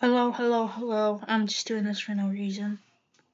Hello, hello, hello. I'm just doing this for no reason.